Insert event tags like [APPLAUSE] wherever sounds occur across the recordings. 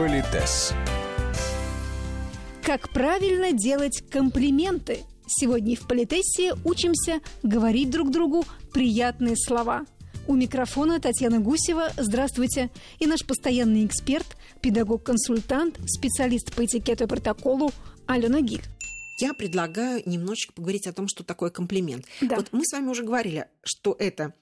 Политес. Как правильно делать комплименты? Сегодня в Политессе учимся говорить друг другу приятные слова. У микрофона Татьяна Гусева. Здравствуйте. И наш постоянный эксперт, педагог-консультант, специалист по этикету и протоколу Алена Гиль. Я предлагаю немножечко поговорить о том, что такое комплимент. Да. Вот мы с вами уже говорили, что это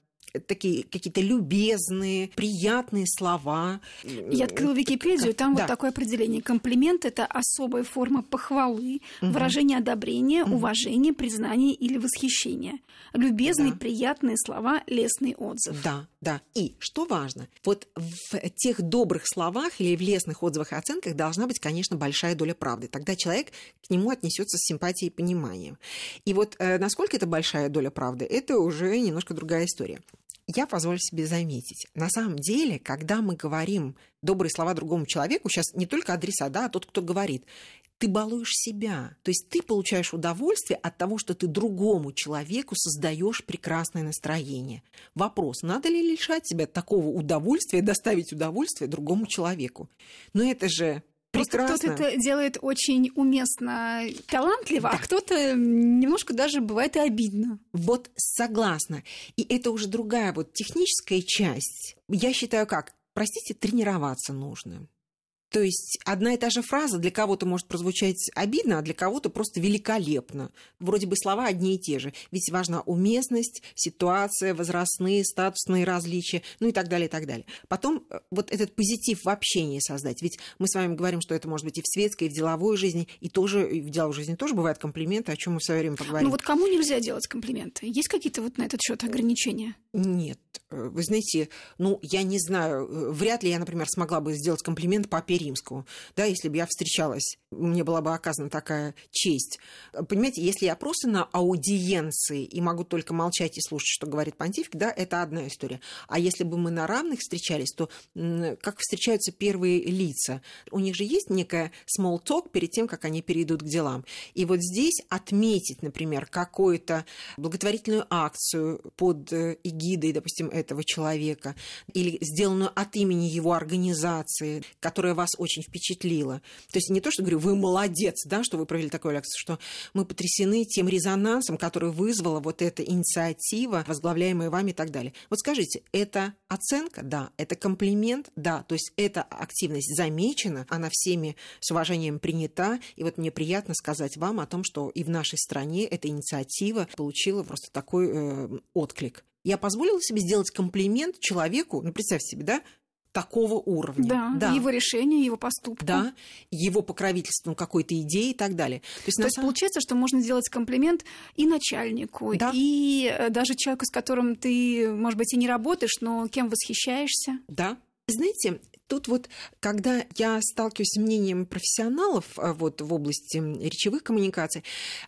такие какие-то любезные, приятные слова. Я открыла Википедию, там Да. вот такое определение. Комплимент – это особая форма похвалы, выражение одобрения, уважения, признания или восхищения. Любезные, Да. приятные слова, лестный отзыв. Да, да. И что важно, вот в тех добрых словах или в лестных отзывах и оценках должна быть, конечно, большая доля правды. Тогда человек к нему отнесется с симпатией и пониманием. И вот э, насколько это большая доля правды, это уже немножко другая история. Я позволю себе заметить, на самом деле, когда мы говорим добрые слова другому человеку, сейчас не только адреса, да, а тот, кто говорит, ты балуешь себя. То есть ты получаешь удовольствие от того, что ты другому человеку создаешь прекрасное настроение. Вопрос, надо ли лишать себя такого удовольствия, доставить удовольствие другому человеку? Но это же Просто прекрасно. кто-то это делает очень уместно, талантливо, а Да. кто-то немножко даже бывает и обидно. Вот согласна. И это уже другая вот техническая часть. Я считаю как? Простите, тренироваться нужно. То есть одна и та же фраза для кого-то может прозвучать обидно, а для кого-то просто великолепно. Вроде бы слова одни и те же. Ведь важна уместность, ситуация, возрастные, статусные различия, ну и так далее, и так далее. Потом э, вот этот позитив в общении создать. Ведь мы с вами говорим, что это может быть и в светской, и в деловой жизни, и тоже и в деловой жизни тоже бывают комплименты, о чем мы в свое время поговорим. Ну вот кому нельзя делать комплименты? Есть какие-то вот на этот счет ограничения? Нет, э, вы знаете, ну, я не знаю, э, вряд ли я, например, смогла бы сделать комплимент папе римскому, да, если бы я встречалась, мне была бы оказана такая честь. Понимаете, если я просто на аудиенции и могу только молчать и слушать, что говорит понтифик, да, это одна история. А если бы мы на равных встречались, то как встречаются первые лица? У них же есть некая small talk перед тем, как они перейдут к делам. И вот здесь отметить, например, какую-то благотворительную акцию под э, эгидой, допустим, этого человека, или сделанную от имени его организации, которая вас очень впечатлила. То есть не то, что говорю, вы молодец, да, что вы провели такую акцию, что мы потрясены тем резонансом, который вызвала вот эта инициатива, возглавляемая вами и так далее. Вот скажите, это оценка? Да. Это комплимент? Да. То есть эта активность замечена, она всеми с уважением принята, и вот мне приятно сказать вам о том, что и в нашей стране эта инициатива получила просто такой э, отклик. Я позволила себе сделать комплимент человеку, ну, представьте себе, да, такого уровня. Да, его решение, его поступку. Да, его покровительством какой-то идеи и так далее. То есть, То есть самом- получается, что можно сделать комплимент и начальнику, Да. и э, даже человеку, с которым ты, может быть, и не работаешь, но кем восхищаешься. Да. Знаете, тут вот, когда я сталкиваюсь с мнением профессионалов а, вот, в области речевых коммуникаций,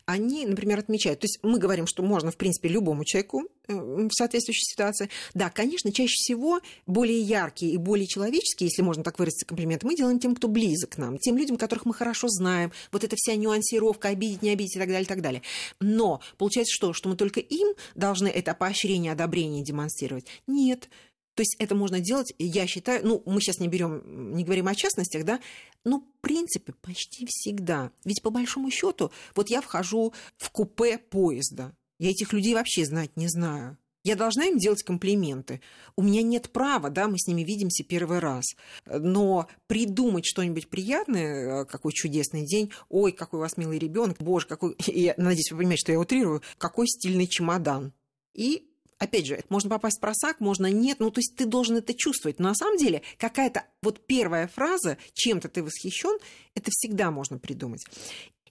они, например, отмечают, то есть мы говорим, что можно, в принципе, любому человеку э, в соответствующей ситуации. Да, конечно, чаще всего более яркие и более человеческие, если можно так выразиться, комплименты, мы делаем тем, кто близок к нам, тем людям, которых мы хорошо знаем, вот эта вся нюансировка, обидеть, не обидеть и так далее, и так далее. Но получается что? Что мы только им должны это поощрение, одобрение демонстрировать? Нет. То есть это можно делать, я считаю, ну, мы сейчас не берем, не говорим о частностях, да, но в принципе почти всегда. Ведь по большому счету, вот я вхожу в купе поезда, я этих людей вообще знать не знаю. Я должна им делать комплименты. У меня нет права, да, мы с ними видимся первый раз. Но придумать что-нибудь приятное, э, какой чудесный день, ой, какой у вас милый ребенок, боже, какой, [LAUGHS] я надеюсь, вы понимаете, что я утрирую, какой стильный чемодан. И Опять же, можно попасть в просак, можно нет. Ну, то есть ты должен это чувствовать. Но на самом деле какая-то вот первая фраза, чем-то ты восхищен, это всегда можно придумать.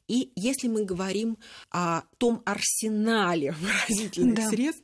И если мы говорим о том арсенале [LAUGHS] выразительных Да. средств,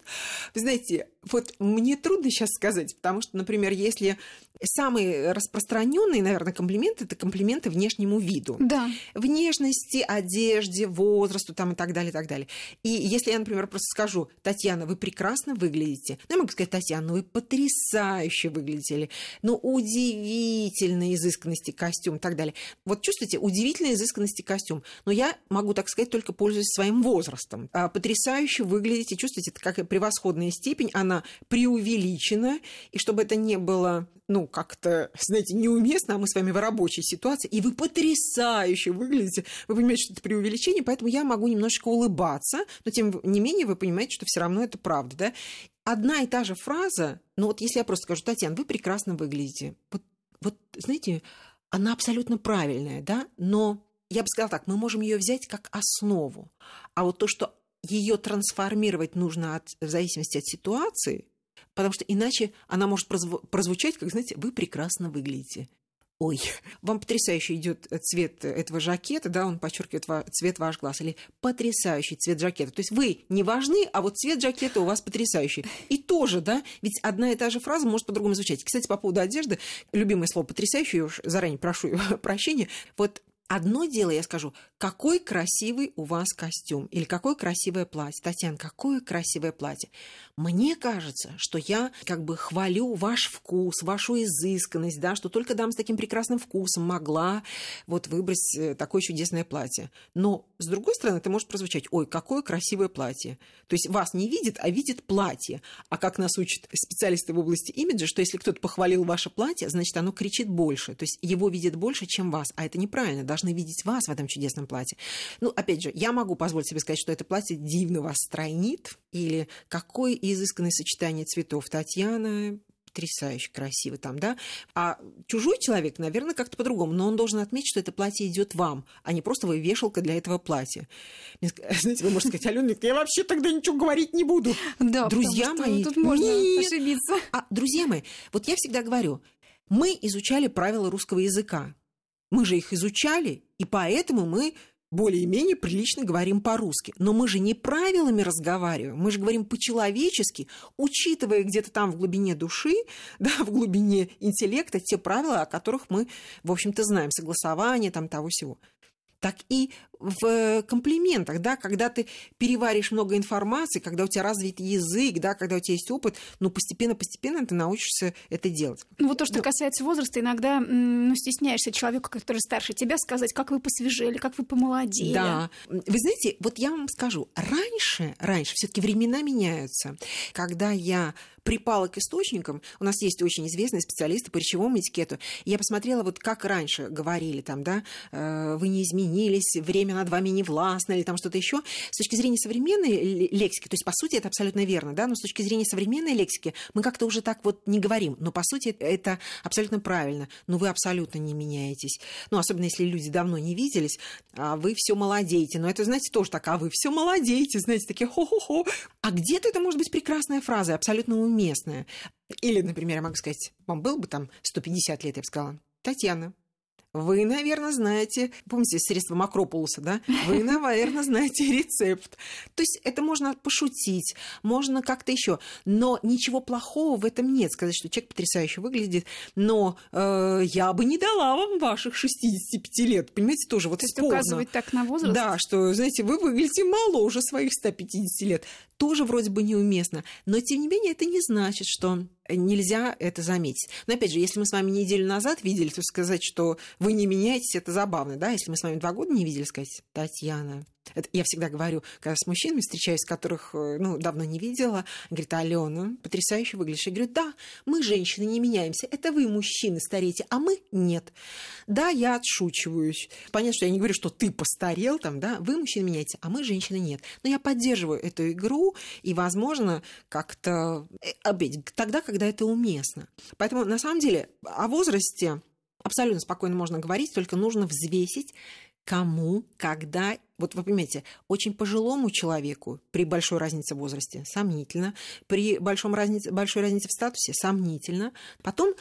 вы знаете, вот мне трудно сейчас сказать, потому что, например, если самые распространенные, наверное, комплименты это комплименты внешнему виду Да. внешности, одежде, возрасту там и так далее, и так далее. И если я, например, просто скажу, Татьяна, вы прекрасно выглядите, ну, я могу сказать, Татьяна, вы потрясающе выглядели, ну, удивительной изысканности костюм и так далее. Вот чувствуете, удивительной изысканности костюм. Но я могу так сказать, только пользуясь своим возрастом. А, Потрясающе выглядите, чувствуете, это как превосходная степень, она преувеличена, и чтобы это не было ну, как-то, знаете, неуместно, а мы с вами в рабочей ситуации, и вы потрясающе выглядите. Вы понимаете, что это преувеличение, поэтому я могу немножечко улыбаться, но тем не менее вы понимаете, что все равно это правда, да? Одна и та же фраза, ну вот если я просто скажу, Татьяна, вы прекрасно выглядите. Вот, вот знаете, она абсолютно правильная, да, но я бы сказала так, мы можем ее взять как основу. А вот то, что ее трансформировать нужно от, в зависимости от ситуации, потому что иначе она может прозвучать, как, знаете, вы прекрасно выглядите. Ой, вам потрясающе идет цвет этого жакета, да, он подчеркивает цвет ваш глаз, или потрясающий цвет жакета. То есть вы не важны, а вот цвет жакета у вас потрясающий. И тоже, да, ведь одна и та же фраза может по-другому звучать. Кстати, по поводу одежды, любимое слово потрясающий, я уж заранее прошу [LAUGHS] прощения. Вот Одно дело, я скажу, какой красивый у вас костюм или какое красивое платье. Татьяна, какое красивое платье. Мне кажется, что я как бы хвалю ваш вкус, вашу изысканность, да, что только дам с таким прекрасным вкусом могла вот выбрать э, такое чудесное платье. Но, с другой стороны, это может прозвучать, ой, какое красивое платье. То есть вас не видит, а видит платье. А как нас учат специалисты в области имиджа, что если кто-то похвалил ваше платье, значит, оно кричит больше. То есть его видит больше, чем вас. А это неправильно. Должны видеть вас в этом чудесном платье. Ну, опять же, я могу позволить себе сказать, что это платье дивно вас стройнит. Или какое изысканное сочетание цветов. Татьяна потрясающе красиво там, да. А чужой человек, наверное, как-то по-другому. Но он должен отметить, что это платье идет вам, а не просто вы вешалка для этого платья. [LAUGHS] Знаете, вы можете сказать, Алена, я вообще тогда ничего говорить не буду. Да, друзья мои, тут можно нет. ошибиться. А, друзья мои, вот я всегда говорю, мы изучали правила русского языка. Мы же их изучали, и поэтому мы более-менее прилично говорим по-русски. Но мы же не правилами разговариваем, мы же говорим по-человечески, учитывая где-то там в глубине души, [LAUGHS] да, в глубине интеллекта те правила, о которых мы, в общем-то, знаем, согласование там того всего так и в комплиментах, да, когда ты переваришь много информации, когда у тебя развит язык, да, когда у тебя есть опыт, ну, постепенно-постепенно ты научишься это делать. Ну, вот то, что ну, касается возраста, иногда ну, стесняешься человека, который старше тебя, сказать, как вы посвежели, как вы помолодели. Да. Вы знаете, вот я вам скажу, раньше, раньше все таки времена меняются. Когда я припала к источникам. У нас есть очень известные специалисты по речевому этикету. Я посмотрела, вот как раньше говорили там, да, э, вы не изменились, время над вами не властно или там что-то еще. С точки зрения современной лексики, то есть, по сути, это абсолютно верно, да, но с точки зрения современной лексики мы как-то уже так вот не говорим. Но, по сути, это абсолютно правильно. Но вы абсолютно не меняетесь. Ну, особенно если люди давно не виделись, а вы все молодеете. Но это, знаете, тоже так, а вы все молодеете, знаете, такие хо-хо-хо. А где-то это может быть прекрасная фраза, абсолютно уместная. Или, например, я могу сказать, вам был бы там 150 лет, я бы сказала, Татьяна, вы, наверное, знаете, помните средства Макропулуса, да? Вы, [LAUGHS] наверное, знаете рецепт. То есть это можно пошутить, можно как-то еще, но ничего плохого в этом нет. Сказать, что человек потрясающе выглядит, но э, я бы не дала вам ваших 65 лет, понимаете, тоже вот То есть указывать так на возраст? Да, что, знаете, вы выглядите моложе своих 150 лет. Тоже вроде бы неуместно, но тем не менее это не значит, что нельзя это заметить. Но опять же, если мы с вами неделю назад видели, то сказать, что вы не меняетесь, это забавно, да? Если мы с вами два года не видели, сказать, Татьяна, это я всегда говорю, когда с мужчинами встречаюсь, которых э, ну, давно не видела, говорит, Алена, потрясающе выглядишь. Я говорю, да, мы, женщины, не меняемся. Это вы, мужчины, стареете, а мы нет. Да, я отшучиваюсь. Понятно, что я не говорю, что ты постарел, там, да, вы, мужчины, меняете, а мы, женщины, нет. Но я поддерживаю эту игру, и, возможно, как-то э, обидеть тогда, когда это уместно. Поэтому, на самом деле, о возрасте абсолютно спокойно можно говорить, только нужно взвесить кому, когда. Вот вы понимаете, очень пожилому человеку при большой разнице в возрасте сомнительно, при большом разнице, большой разнице в статусе сомнительно. Потом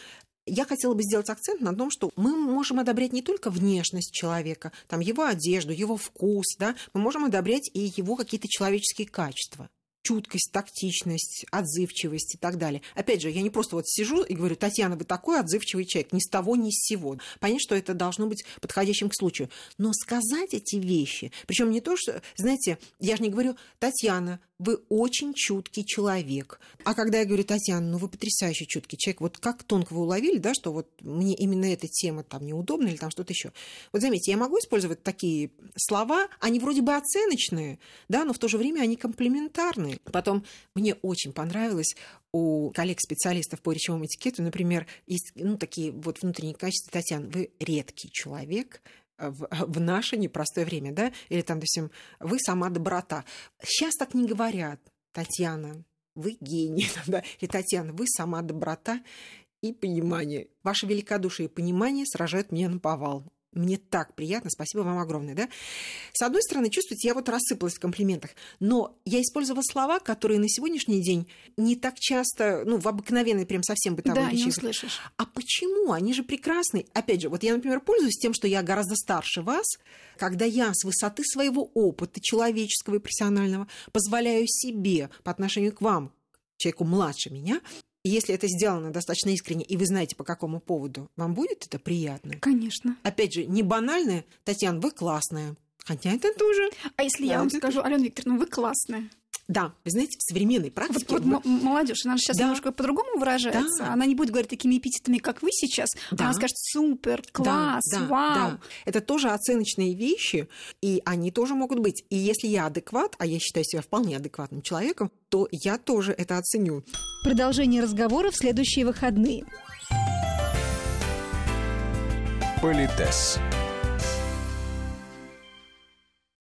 я хотела бы сделать акцент на том, что мы можем одобрять не только внешность человека, там, его одежду, его вкус, да, мы можем одобрять и его какие-то человеческие качества чуткость, тактичность, отзывчивость и так далее. Опять же, я не просто вот сижу и говорю, Татьяна, вы такой отзывчивый человек, ни с того, ни с сего. Понятно, что это должно быть подходящим к случаю. Но сказать эти вещи, причем не то, что, знаете, я же не говорю, Татьяна, вы очень чуткий человек. А когда я говорю, Татьяна, ну вы потрясающий чуткий человек, вот как тонко вы уловили, да, что вот мне именно эта тема там неудобна или там что-то еще. Вот заметьте, я могу использовать такие слова, они вроде бы оценочные, да, но в то же время они комплементарные. Потом мне очень понравилось у коллег-специалистов по речевому этикету, например, есть ну, такие вот внутренние качества. Татьяна, вы редкий человек, в, в наше непростое время, да, или там, допустим, вы сама доброта. Сейчас так не говорят, Татьяна, вы гений, [LAUGHS] да, и Татьяна, вы сама доброта и понимание. Ваше великодушие и понимание сражают меня на повал. Мне так приятно, спасибо вам огромное, да? С одной стороны, чувствуете, я вот рассыпалась в комплиментах, но я использовала слова, которые на сегодняшний день не так часто, ну, в обыкновенной прям совсем бытовой да, речи. не услышишь. А почему? Они же прекрасны. Опять же, вот я, например, пользуюсь тем, что я гораздо старше вас, когда я с высоты своего опыта человеческого и профессионального позволяю себе по отношению к вам, человеку младше меня, и если это сделано достаточно искренне, и вы знаете, по какому поводу, вам будет это приятно? Конечно. Опять же, не банальное, Татьяна, вы классная. Хотя это тоже. А если Да, я вам скажу, Алена Викторовна, вы классная. Да, вы знаете, в современной Вот, практике... вот мы- м- молодежь, она же сейчас Да. немножко по-другому выражается. Да. Она не будет говорить такими эпитетами, как вы сейчас. Да. Она скажет супер, класс, Да, да, вау. да. Это тоже оценочные вещи, и они тоже могут быть. И если я адекват, а я считаю себя вполне адекватным человеком, то я тоже это оценю. Продолжение разговора в следующие выходные. Политес.